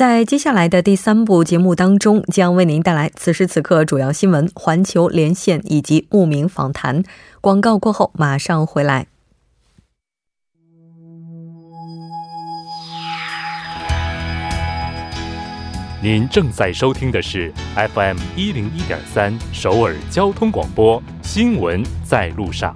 在接下来的第三部节目当中，将为您带来此时此刻主要新闻、环球连线以及慕名访谈。广告过后马上回来。您正在收听的是 FM 一零一点三首尔交通广播，新闻在路上。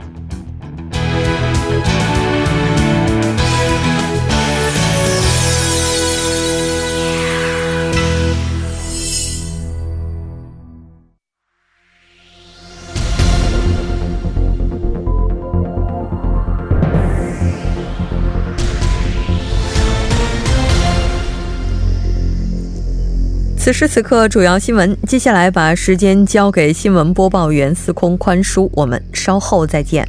此时此刻，主要新闻。接下来把时间交给新闻播报员司空宽叔，我们稍后再见。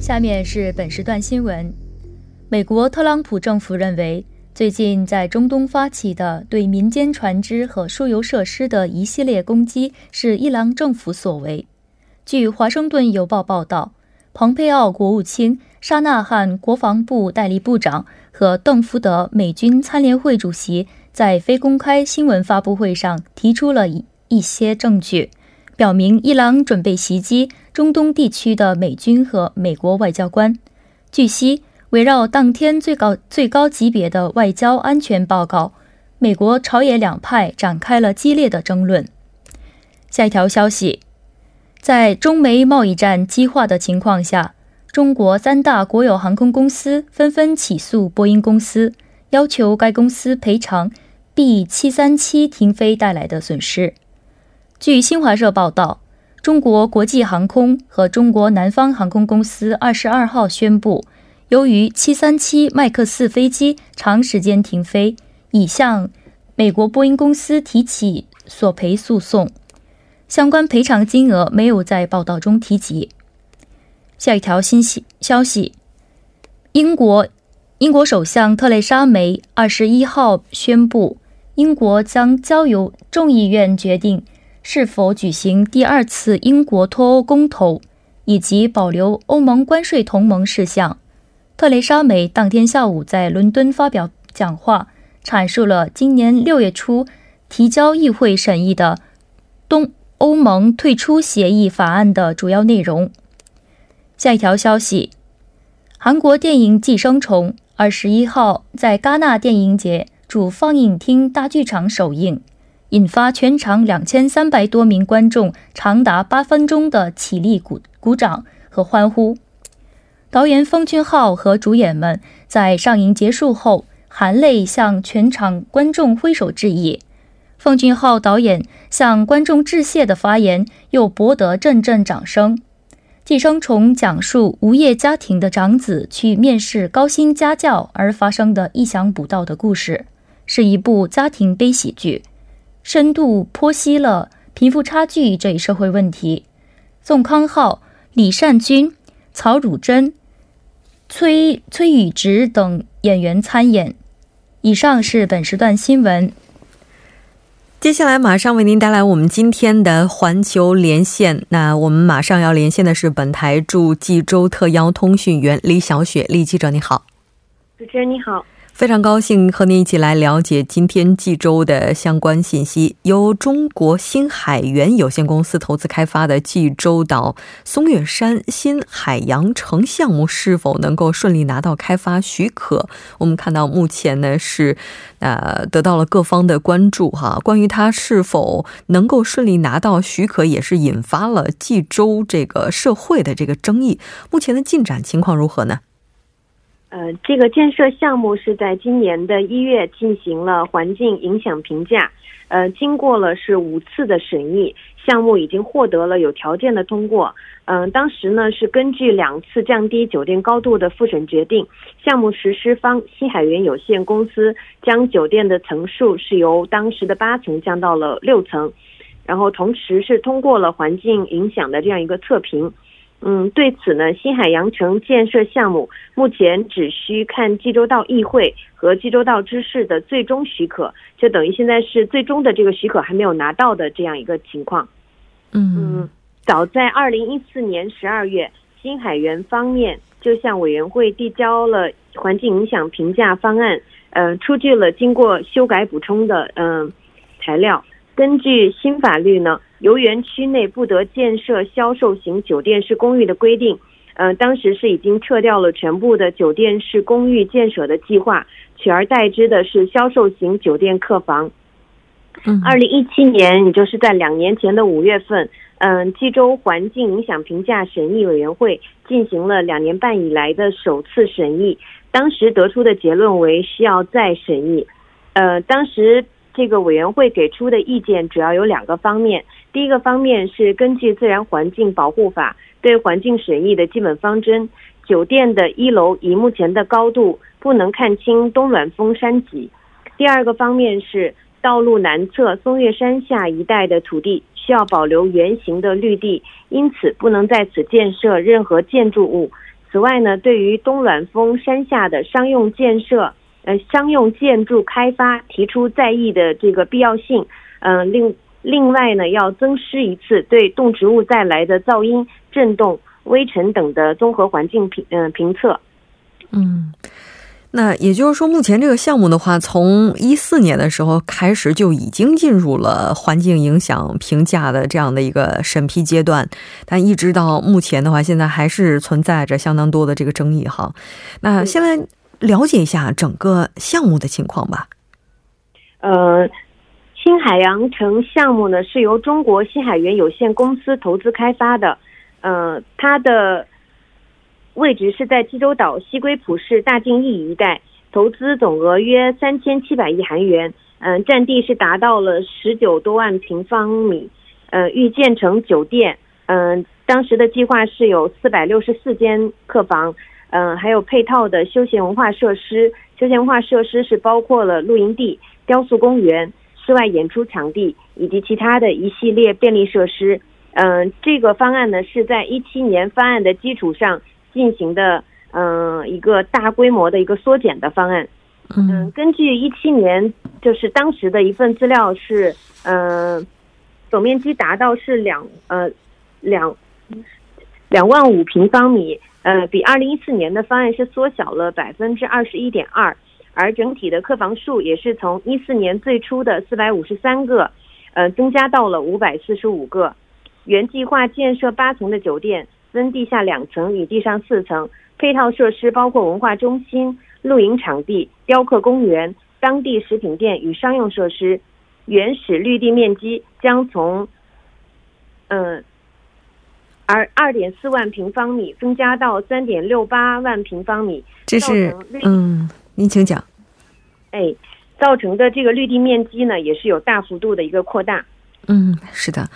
下面是本时段新闻：美国特朗普政府认为，最近在中东发起的对民间船只和输油设施的一系列攻击是伊朗政府所为。据《华盛顿邮报》报道，蓬佩奥国务卿、沙纳汉国防部代理部长和邓福德美军参联会主席。在非公开新闻发布会上提出了一一些证据，表明伊朗准备袭击中东地区的美军和美国外交官。据悉，围绕当天最高最高级别的外交安全报告，美国朝野两派展开了激烈的争论。下一条消息，在中美贸易战激化的情况下，中国三大国有航空公司纷纷起诉波音公司，要求该公司赔偿。B 七三七停飞带来的损失。据新华社报道，中国国际航空和中国南方航空公司二十二号宣布，由于七三七麦克四飞机长时间停飞，已向美国波音公司提起索赔诉讼。相关赔偿金额没有在报道中提及。下一条信息消息：英国英国首相特蕾莎梅二十一号宣布。英国将交由众议院决定是否举行第二次英国脱欧公投，以及保留欧盟关税同盟事项。特蕾莎梅当天下午在伦敦发表讲话，阐述了今年六月初提交议会审议的东欧盟退出协议法案的主要内容。下一条消息：韩国电影《寄生虫》二十一号在戛纳电影节。主放映厅大剧场首映，引发全场两千三百多名观众长达八分钟的起立鼓鼓掌和欢呼。导演奉俊昊和主演们在上映结束后含泪向全场观众挥手致意。奉俊昊导演向观众致谢的发言又博得阵阵掌声。《寄生虫》讲述无业家庭的长子去面试高薪家教而发生的意想不到的故事。是一部家庭悲喜剧，深度剖析了贫富差距这一社会问题。宋康昊、李善均、曹汝珍、崔崔宇植等演员参演。以上是本时段新闻。接下来马上为您带来我们今天的环球连线。那我们马上要连线的是本台驻济州特邀通讯员李小雪，李记者你好。主持人你好。非常高兴和您一起来了解今天济州的相关信息。由中国新海源有限公司投资开发的济州岛松岳山新海洋城项目是否能够顺利拿到开发许可？我们看到目前呢是，呃，得到了各方的关注哈。关于它是否能够顺利拿到许可，也是引发了济州这个社会的这个争议。目前的进展情况如何呢？呃，这个建设项目是在今年的一月进行了环境影响评价，呃，经过了是五次的审议，项目已经获得了有条件的通过。嗯，当时呢是根据两次降低酒店高度的复审决定，项目实施方新海源有限公司将酒店的层数是由当时的八层降到了六层。然后同时是通过了环境影响的这样一个测评。嗯，对此呢，新海洋城建设项目目前只需看济州道议会和济州道知事的最终许可，就等于现在是最终的这个许可还没有拿到的这样一个情况。嗯，早在二零一四年十二月，新海源方面就向委员会递交了环境影响评价方案，呃，出具了经过修改补充的嗯材料。根据新法律呢。游园区内不得建设销售型酒店式公寓的规定，呃，当时是已经撤掉了全部的酒店式公寓建设的计划，取而代之的是销售型酒店客房。嗯，二零一七年，也就是在两年前的五月份，嗯，济州环境影响评价审议委员会进行了两年半以来的首次审议，当时得出的结论为需要再审议。呃，当时这个委员会给出的意见主要有两个方面。第一个方面是根据《自然环境保护法》对环境审议的基本方针，酒店的一楼以目前的高度不能看清东暖峰山脊。第二个方面是道路南侧松岳山下一带的土地需要保留原形的绿地，因此不能在此建设任何建筑物。此外呢，对于东暖峰山下的商用建设、呃商用建筑开发提出在意的这个必要性，嗯，另。另外呢，要增施一次对动植物带来的噪音、震动、微尘等的综合环境评嗯评测。嗯，那也就是说，目前这个项目的话，从一四年的时候开始就已经进入了环境影响评价的这样的一个审批阶段，但一直到目前的话，现在还是存在着相当多的这个争议哈。那现在了解一下整个项目的情况吧。呃。新海洋城项目呢是由中国新海源有限公司投资开发的，呃，它的位置是在济州岛西归浦市大靖驿一带，投资总额约三千七百亿韩元，嗯，占地是达到了十九多万平方米，呃，预建成酒店，嗯，当时的计划是有四百六十四间客房，嗯，还有配套的休闲文化设施，休闲文化设施是包括了露营地、雕塑公园。室外演出场地以及其他的一系列便利设施，嗯，这个方案呢是在一七年方案的基础上进行的，嗯，一个大规模的一个缩减的方案。嗯，根据一七年就是当时的一份资料是，嗯，总面积达到是两呃两两万五平方米，呃，比二零一四年的方案是缩小了百分之二十一点二。而整体的客房数也是从一四年最初的四百五十三个，呃，增加到了五百四十五个。原计划建设八层的酒店，分地下两层与地上四层，配套设施包括文化中心、露营场地、雕刻公园、当地食品店与商用设施。原始绿地面积将从，嗯，而二点四万平方米增加到三点六八万平方米。这是嗯。您请讲。哎，造成的这个绿地面积呢，也是有大幅度的一个扩大。嗯，是的。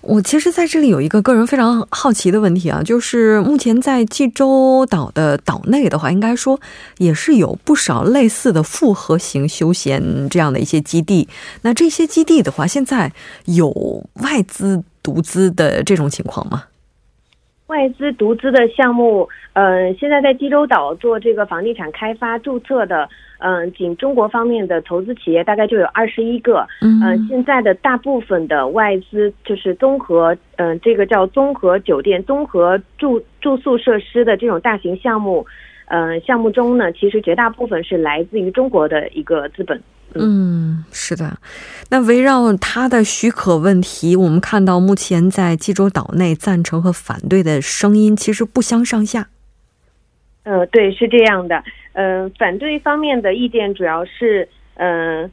我其实在这里有一个个人非常好奇的问题啊，就是目前在济州岛的岛内的话，应该说也是有不少类似的复合型休闲这样的一些基地。那这些基地的话，现在有外资独资的这种情况吗？外资独资的项目，嗯，现在在济州岛做这个房地产开发注册的，嗯，仅中国方面的投资企业大概就有二十一个。嗯，现在的大部分的外资就是综合，嗯，这个叫综合酒店、综合住住宿设施的这种大型项目，嗯，项目中呢，其实绝大部分是来自于中国的一个资本。嗯，是的。那围绕它的许可问题，我们看到目前在济州岛内赞成和反对的声音其实不相上下。呃，对，是这样的。呃，反对方面的意见主要是，呃，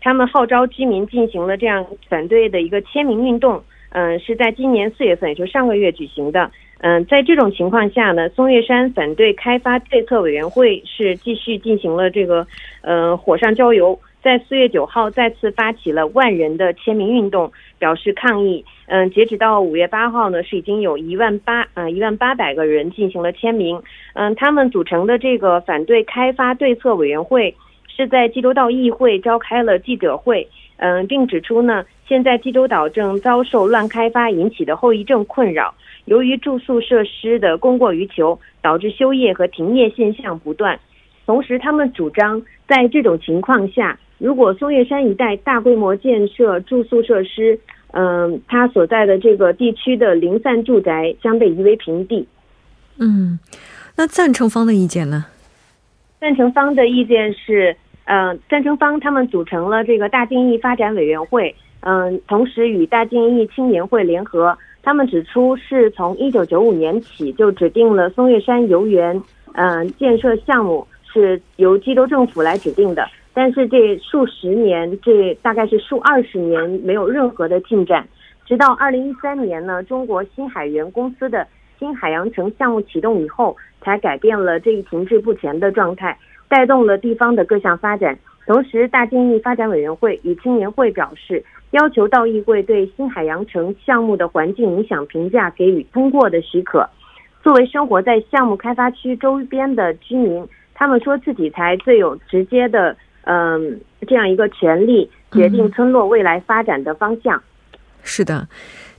他们号召居民进行了这样反对的一个签名运动。嗯，是在今年四月份，也就上个月举行的。嗯，在这种情况下呢，松岳山反对开发对策委员会是继续进行了这个，呃，火上浇油，在四月九号再次发起了万人的签名运动，表示抗议。嗯，截止到五月八号呢，是已经有一万八，呃，一万八百个人进行了签名。嗯，他们组成的这个反对开发对策委员会是在济州岛议会召开了记者会，嗯，并指出呢，现在济州岛正遭受乱开发引起的后遗症困扰。由于住宿设施的供过于求，导致休业和停业现象不断。同时，他们主张在这种情况下，如果松岳山一带大规模建设住宿设施，嗯，它所在的这个地区的零散住宅将被夷为平地。嗯，那赞成方的意见呢？赞成方的意见是，嗯，赞成方他们组成了这个大靖义发展委员会，嗯，同时与大靖义青年会联合。他们指出，是从一九九五年起就指定了松岳山游园，嗯，建设项目是由基州政府来指定的。但是这数十年，这大概是数二十年，没有任何的进展。直到二零一三年呢，中国新海源公司的新海洋城项目启动以后，才改变了这一停滞不前的状态，带动了地方的各项发展。同时，大金义发展委员会与青年会表示。要求到议会对新海洋城项目的环境影响评价给予通过的许可。作为生活在项目开发区周边的居民，他们说自己才最有直接的，嗯，这样一个权利决定村落未来发展的方向。是的，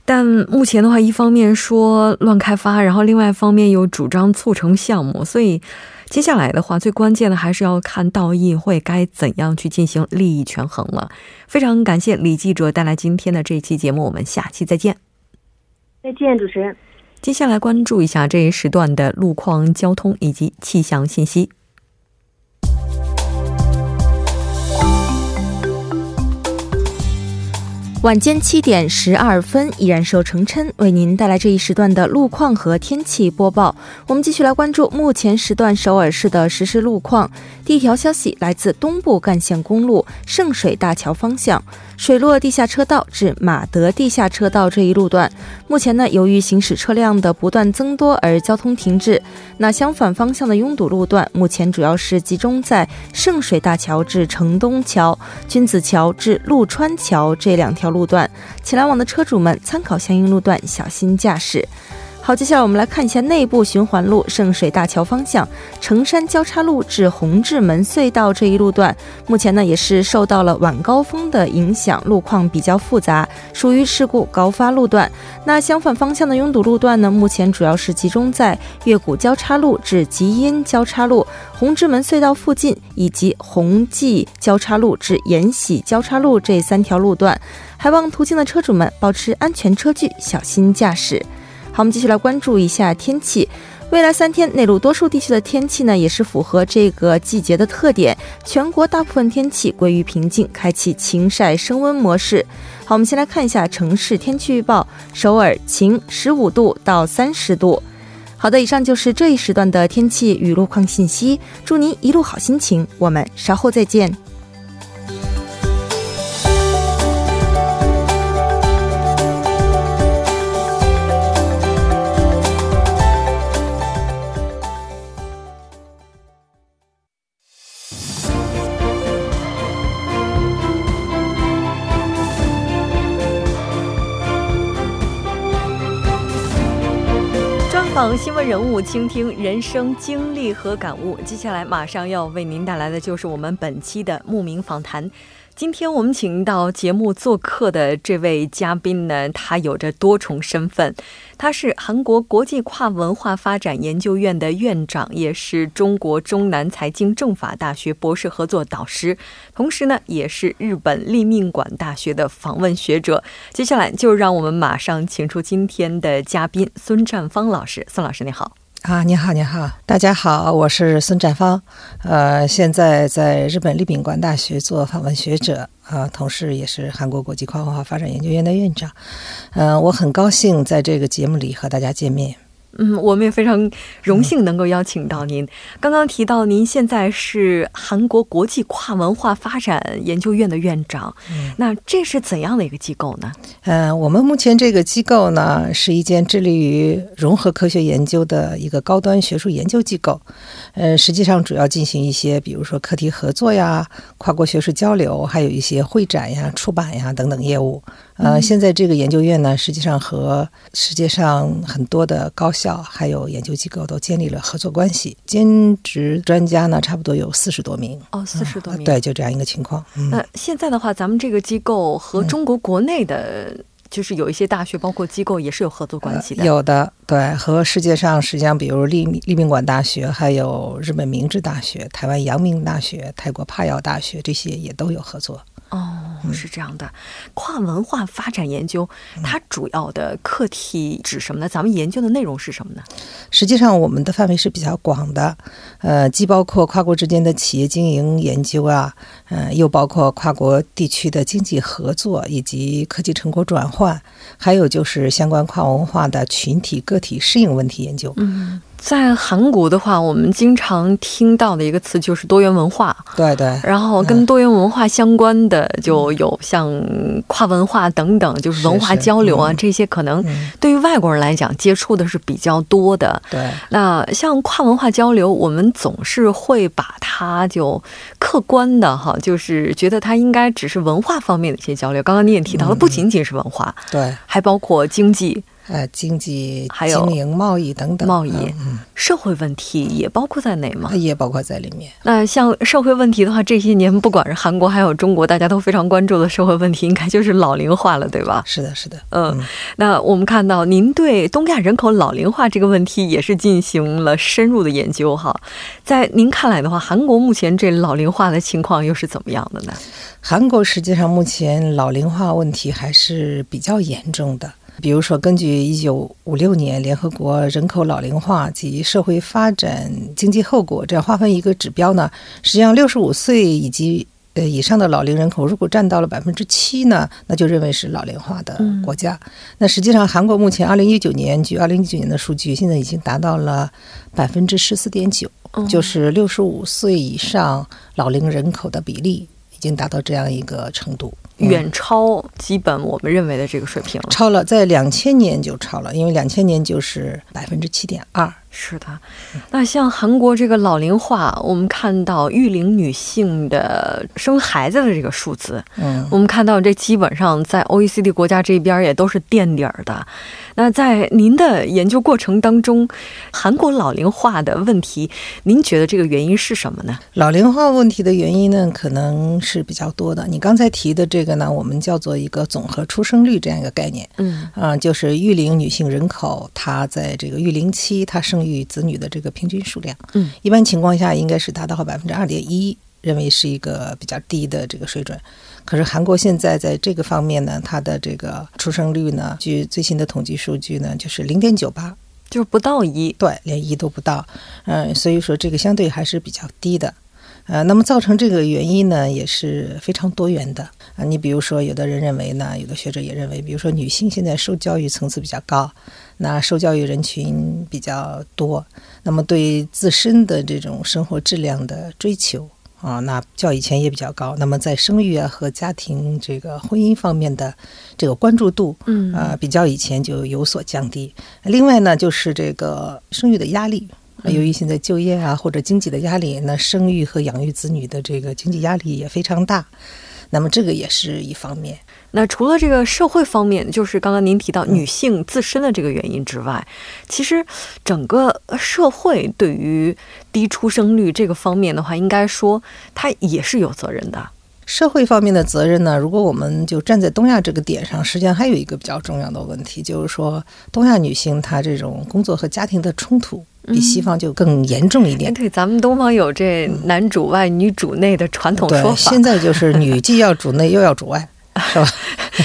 但目前的话，一方面说乱开发，然后另外一方面又主张促成项目，所以。接下来的话，最关键的还是要看到议会该怎样去进行利益权衡了。非常感谢李记者带来今天的这一期节目，我们下期再见。再见，主持人。接下来关注一下这一时段的路况、交通以及气象信息。晚间七点十二分，依然受程琛为您带来这一时段的路况和天气播报。我们继续来关注目前时段首尔市的实时路况。第一条消息来自东部干线公路圣水大桥方向。水落地下车道至马德地下车道这一路段，目前呢，由于行驶车辆的不断增多而交通停滞。那相反方向的拥堵路段，目前主要是集中在圣水大桥至城东桥、君子桥至陆川桥这两条路段，前来往的车主们参考相应路段，小心驾驶。好，接下来我们来看一下内部循环路圣水大桥方向城山交叉路至红志门隧道这一路段，目前呢也是受到了晚高峰的影响，路况比较复杂，属于事故高发路段。那相反方向的拥堵路段呢，目前主要是集中在月谷交叉路至吉阴交叉路、红志门隧道附近，以及红记交叉路至延禧交叉路这三条路段。还望途经的车主们保持安全车距，小心驾驶。好，我们继续来关注一下天气。未来三天，内陆多数地区的天气呢，也是符合这个季节的特点。全国大部分天气归于平静，开启晴晒升温模式。好，我们先来看一下城市天气预报：首尔晴，十五度到三十度。好的，以上就是这一时段的天气与路况信息。祝您一路好心情，我们稍后再见。人物，倾听人生经历和感悟。接下来马上要为您带来的就是我们本期的慕名访谈。今天我们请到节目做客的这位嘉宾呢，他有着多重身份。他是韩国国际跨文化发展研究院的院长，也是中国中南财经政法大学博士合作导师，同时呢，也是日本立命馆大学的访问学者。接下来就让我们马上请出今天的嘉宾孙占芳老师。孙老师，你好。啊，你好，你好，大家好，我是孙展芳，呃，现在在日本立命馆大学做访问学者，啊，同时也是韩国国际跨文化发展研究院的院长，嗯，我很高兴在这个节目里和大家见面。嗯，我们也非常荣幸能够邀请到您。刚刚提到您现在是韩国国际跨文化发展研究院的院长，那这是怎样的一个机构呢？呃，我们目前这个机构呢，是一间致力于融合科学研究的一个高端学术研究机构。呃，实际上主要进行一些，比如说课题合作呀、跨国学术交流，还有一些会展呀、出版呀等等业务。呃，现在这个研究院呢，实际上和世界上很多的高校。还有研究机构都建立了合作关系。兼职专家呢，差不多有四十多名。哦，四十多名。对，就这样一个情况。那现在的话，咱们这个机构和中国国内的。就是有一些大学，包括机构也是有合作关系的。有的，对，和世界上实际上，比如立立命馆大学，还有日本明治大学、台湾阳明大学、泰国帕药大学，这些也都有合作。哦，是这样的，跨文化发展研究，它主要的课题指什么呢？咱们研究的内容是什么呢？实际上，我们的范围是比较广的，呃，既包括跨国之间的企业经营研究啊，嗯，又包括跨国地区的经济合作以及科技成果转换，还有就是相关跨文化的群体个体适应问题研究。嗯。在韩国的话，我们经常听到的一个词就是多元文化。对对。然后跟多元文化相关的就有像跨文化等等，就是文化交流啊，这些可能对于外国人来讲接触的是比较多的。对。那像跨文化交流，我们总是会把它就客观的哈，就是觉得它应该只是文化方面的一些交流。刚刚你也提到了，不仅仅是文化，对，还包括经济。呃，经济、还有经营、贸易等等，贸易、社会问题也包括在内吗？也包括在里面。那像社会问题的话，这些年不管是韩国还有中国，大家都非常关注的社会问题，应该就是老龄化了，对吧？是的，是的。嗯，那我们看到您对东亚人口老龄化这个问题也是进行了深入的研究哈。在您看来的话，韩国目前这老龄化的情况又是怎么样的呢？韩国实际上目前老龄化问题还是比较严重的。比如说，根据一九五六年联合国人口老龄化及社会发展经济后果这样划分一个指标呢，实际上六十五岁以及呃以上的老龄人口如果占到了百分之七呢，那就认为是老龄化的国家。那实际上，韩国目前二零一九年据二零一九年的数据，现在已经达到了百分之十四点九，就是六十五岁以上老龄人口的比例已经达到这样一个程度。远超基本我们认为的这个水平了，超了，在两千年就超了，因为两千年就是百分之七点二。是的，那像韩国这个老龄化，我们看到育龄女性的生孩子的这个数字，嗯，我们看到这基本上在 OECD 国家这边也都是垫底儿的。那在您的研究过程当中，韩国老龄化的问题，您觉得这个原因是什么呢？老龄化问题的原因呢，可能是比较多的。你刚才提的这个呢，我们叫做一个总和出生率这样一个概念，嗯，啊，就是育龄女性人口，她在这个育龄期她生。育子女的这个平均数量，嗯，一般情况下应该是达到百分之二点一，认为是一个比较低的这个水准。可是韩国现在在这个方面呢，它的这个出生率呢，据最新的统计数据呢，就是零点九八，就是不到一，对，连一都不到。嗯，所以说这个相对还是比较低的。呃，那么造成这个原因呢，也是非常多元的啊。你比如说，有的人认为呢，有的学者也认为，比如说女性现在受教育层次比较高。那受教育人群比较多，那么对自身的这种生活质量的追求啊，那较以前也比较高。那么在生育啊和家庭这个婚姻方面的这个关注度，嗯啊，比较以前就有所降低。另外呢，就是这个生育的压力，由于现在就业啊或者经济的压力，那生育和养育子女的这个经济压力也非常大。那么这个也是一方面。那除了这个社会方面，就是刚刚您提到女性自身的这个原因之外，其实整个社会对于低出生率这个方面的话，应该说它也是有责任的。社会方面的责任呢，如果我们就站在东亚这个点上，实际上还有一个比较重要的问题，就是说东亚女性她这种工作和家庭的冲突比西方就更严重一点。对，咱们东方有这男主外女主内的传统说法，现在就是女既要主内又要主外。是吧？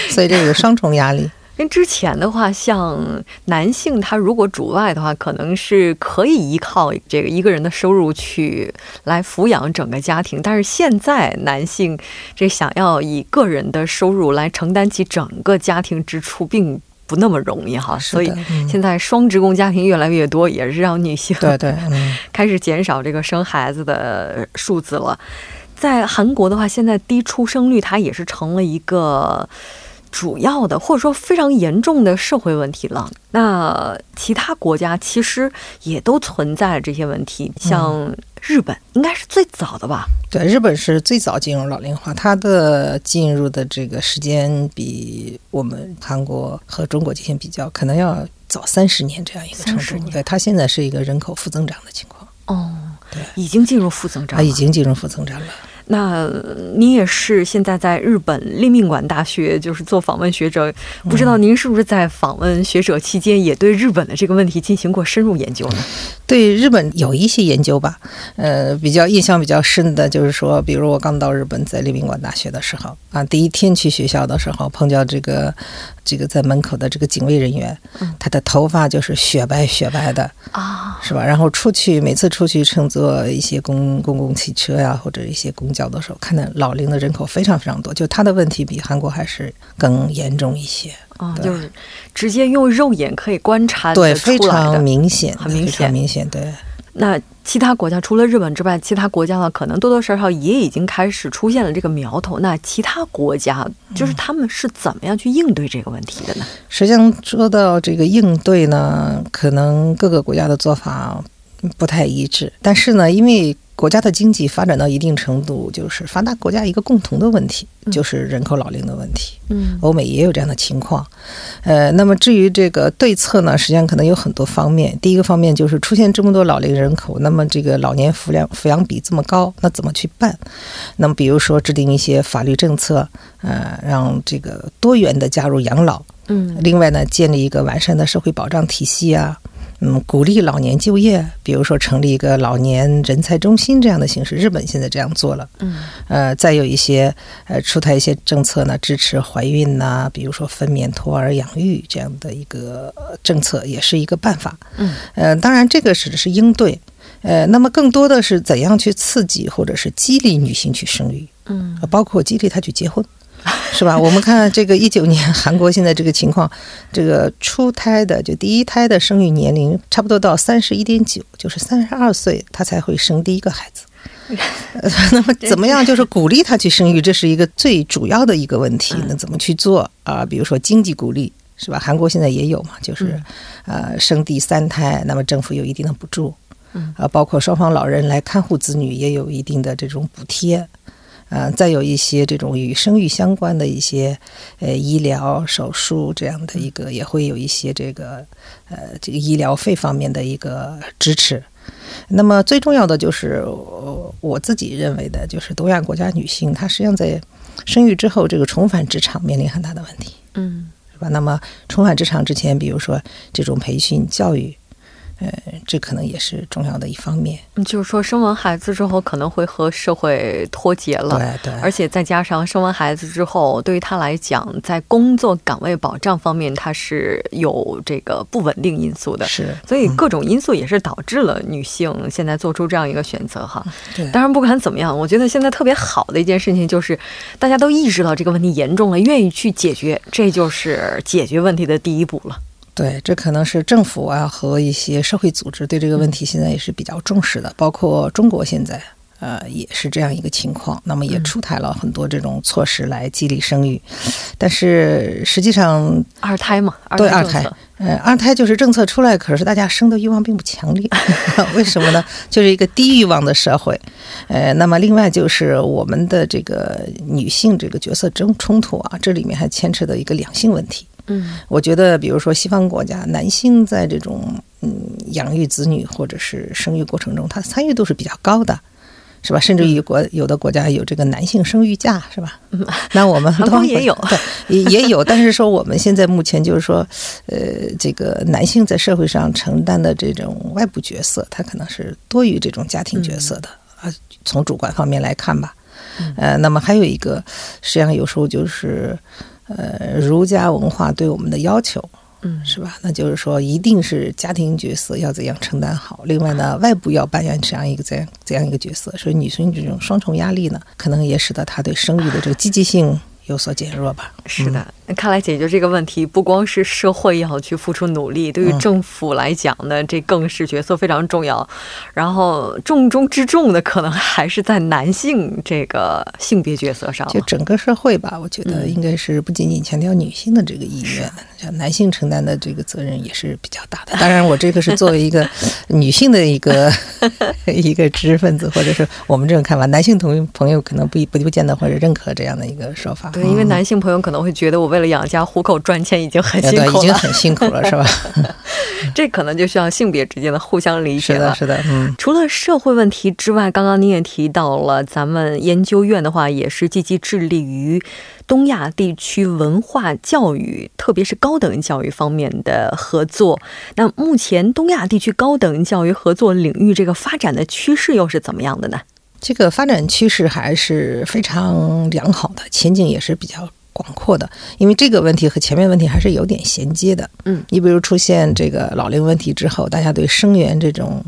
所以这个双重压力。跟之前的话，像男性他如果主外的话，可能是可以依靠这个一个人的收入去来抚养整个家庭。但是现在男性这想要以个人的收入来承担起整个家庭支出，并不那么容易哈。所以现在双职工家庭越来越多，也是让女性对对 开始减少这个生孩子的数字了。在韩国的话，现在低出生率它也是成了一个主要的或者说非常严重的社会问题了。那其他国家其实也都存在这些问题，像日本应该是最早的吧？对，日本是最早进入老龄化，它的进入的这个时间比我们韩国和中国进行比较，可能要早三十年这样一个程度。对，它现在是一个人口负增长的情况。哦，对，已经进入负增长，它已经进入负增长了。那您也是现在在日本立命馆大学，就是做访问学者，不知道您是不是在访问学者期间也对日本的这个问题进行过深入研究呢？对日本有一些研究吧，呃，比较印象比较深的就是说，比如我刚到日本，在立命馆大学的时候啊，第一天去学校的时候，碰见这个这个在门口的这个警卫人员，他的头发就是雪白雪白的啊，是吧？然后出去每次出去乘坐一些公公共汽车呀，或者一些公交的时候，看到老龄的人口非常非常多，就他的问题比韩国还是更严重一些。啊，就是直接用肉眼可以观察对，非常明显，很明显，明显。对，那其他国家除了日本之外，其他国家呢，可能多多少少也已经开始出现了这个苗头。那其他国家就是他们是怎么样去应对这个问题的呢？实际上说到这个应对呢，可能各个国家的做法不太一致，但是呢，因为。国家的经济发展到一定程度，就是发达国家一个共同的问题，就是人口老龄的问题。嗯，欧美也有这样的情况。呃，那么至于这个对策呢，实际上可能有很多方面。第一个方面就是出现这么多老龄人口，那么这个老年抚养抚养比这么高，那怎么去办？那么比如说制定一些法律政策，呃，让这个多元的加入养老。嗯，另外呢，建立一个完善的社会保障体系啊。嗯，鼓励老年就业，比如说成立一个老年人才中心这样的形式，日本现在这样做了。嗯，呃，再有一些呃出台一些政策呢，支持怀孕呐，比如说分娩、托儿、养育这样的一个政策，也是一个办法。嗯，呃，当然这个只是应对，呃，那么更多的是怎样去刺激或者是激励女性去生育，嗯，包括激励她去结婚。是吧？我们看这个一九年韩国现在这个情况，这个初胎的就第一胎的生育年龄差不多到三十一点九，就是三十二岁他才会生第一个孩子。那么怎么样就是鼓励他去生育，这是一个最主要的一个问题。那怎么去做啊？比如说经济鼓励，是吧？韩国现在也有嘛，就是呃生第三胎，那么政府有一定的补助，啊，包括双方老人来看护子女也有一定的这种补贴。呃，再有一些这种与生育相关的一些呃医疗手术这样的一个，也会有一些这个呃这个医疗费方面的一个支持。那么最重要的就是我自己认为的，就是东亚国家女性她实际上在生育之后，这个重返职场面临很大的问题，嗯，是吧？那么重返职场之前，比如说这种培训教育。呃，这可能也是重要的一方面。就是说，生完孩子之后可能会和社会脱节了，对对。而且再加上生完孩子之后，对于他来讲，在工作岗位保障方面，他是有这个不稳定因素的。是，所以各种因素也是导致了女性现在做出这样一个选择哈。对。当然，不管怎么样，我觉得现在特别好的一件事情就是，大家都意识到这个问题严重了，愿意去解决，这就是解决问题的第一步了。对，这可能是政府啊和一些社会组织对这个问题现在也是比较重视的，包括中国现在呃也是这样一个情况，那么也出台了很多这种措施来激励生育，但是实际上二胎嘛，对二胎，呃二胎就是政策出来，可是大家生的欲望并不强烈，为什么呢？就是一个低欲望的社会，呃，那么另外就是我们的这个女性这个角色争冲突啊，这里面还牵扯到一个两性问题。嗯，我觉得，比如说西方国家，男性在这种嗯养育子女或者是生育过程中，他参与度是比较高的，是吧？甚至于国有的国家有这个男性生育假，是吧？那 我们当然也有，对，也有。但是说我们现在目前就是说，呃，这个男性在社会上承担的这种外部角色，他可能是多于这种家庭角色的啊。从主观方面来看吧，呃，那么还有一个，实际上有时候就是。呃，儒家文化对我们的要求，嗯，是吧？那就是说，一定是家庭角色要怎样承担好，另外呢，外部要扮演这样一个怎样怎样一个角色。所以，女性这种双重压力呢，可能也使得她对生育的这个积极性有所减弱吧。是的，看来解决这个问题不光是社会要去付出努力，对于政府来讲呢，这更是角色非常重要。然后重中之重的可能还是在男性这个性别角色上。就整个社会吧，我觉得应该是不仅仅强调女性的这个意愿，像男性承担的这个责任也是比较大的。当然，我这个是作为一个 女性的一个 一个知识分子，或者是我们这种看法，男性同朋友可能不不不见得或者认可这样的一个说法。对，因为男性朋友可能会觉得我为了养家糊口赚钱已经很辛苦了，已经很辛苦了，是吧？这可能就需要性别之间的互相理解了。是的，嗯。除了社会问题之外，刚刚您也提到了，咱们研究院的话也是积极致力于东亚地区文化教育，特别是高等教育方面的合作。那目前东亚地区高等教育合作领域这个发展的趋势又是怎么样的呢？这个发展趋势还是非常良好的，前景也是比较。广阔的，因为这个问题和前面问题还是有点衔接的。嗯，你比如出现这个老龄问题之后，大家对生源这种，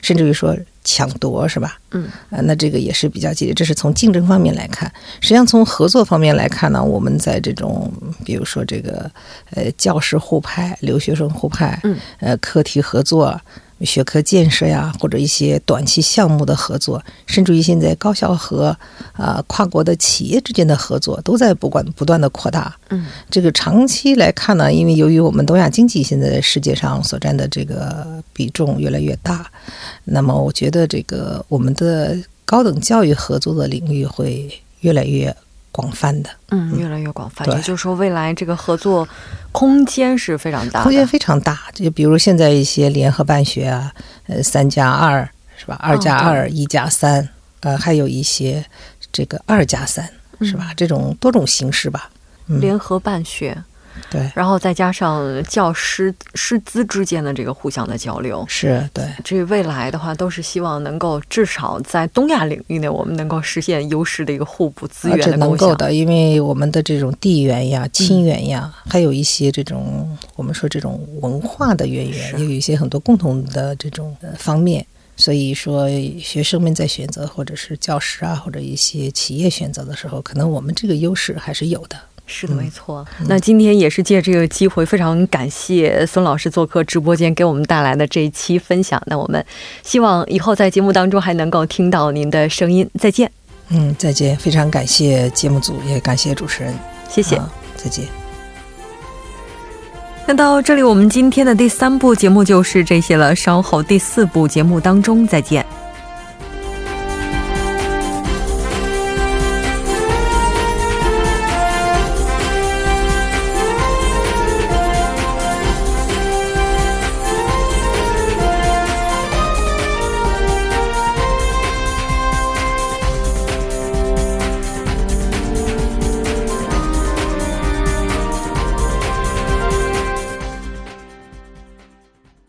甚至于说抢夺，是吧？嗯，啊，那这个也是比较激烈。这是从竞争方面来看，实际上从合作方面来看呢，我们在这种，比如说这个呃教师互派、留学生互派，嗯，呃课题合作。学科建设呀，或者一些短期项目的合作，甚至于现在高校和啊跨国的企业之间的合作，都在不管不断的扩大。嗯，这个长期来看呢，因为由于我们东亚经济现在在世界上所占的这个比重越来越大，那么我觉得这个我们的高等教育合作的领域会越来越。广泛的，嗯，越来越广泛。也就是说，未来这个合作空间是非常大，空间非常大。就比如现在一些联合办学啊，呃，三加二是吧？二加二，一加三，呃，还有一些这个二加三是吧？这种多种形式吧，联合办学。对，然后再加上教师师资之间的这个互相的交流，是对。这未来的话，都是希望能够至少在东亚领域内，我们能够实现优势的一个互补资源的能够的，因为我们的这种地缘呀、亲缘呀，还有一些这种我们说这种文化的渊源，也有一些很多共同的这种方面。所以说，学生们在选择或者是教师啊，或者一些企业选择的时候，可能我们这个优势还是有的。是的，没错。那今天也是借这个机会，非常感谢孙老师做客直播间，给我们带来的这一期分享。那我们希望以后在节目当中还能够听到您的声音。再见。嗯，再见。非常感谢节目组，也感谢主持人。谢谢。再见。那到这里，我们今天的第三部节目就是这些了。稍后第四部节目当中再见。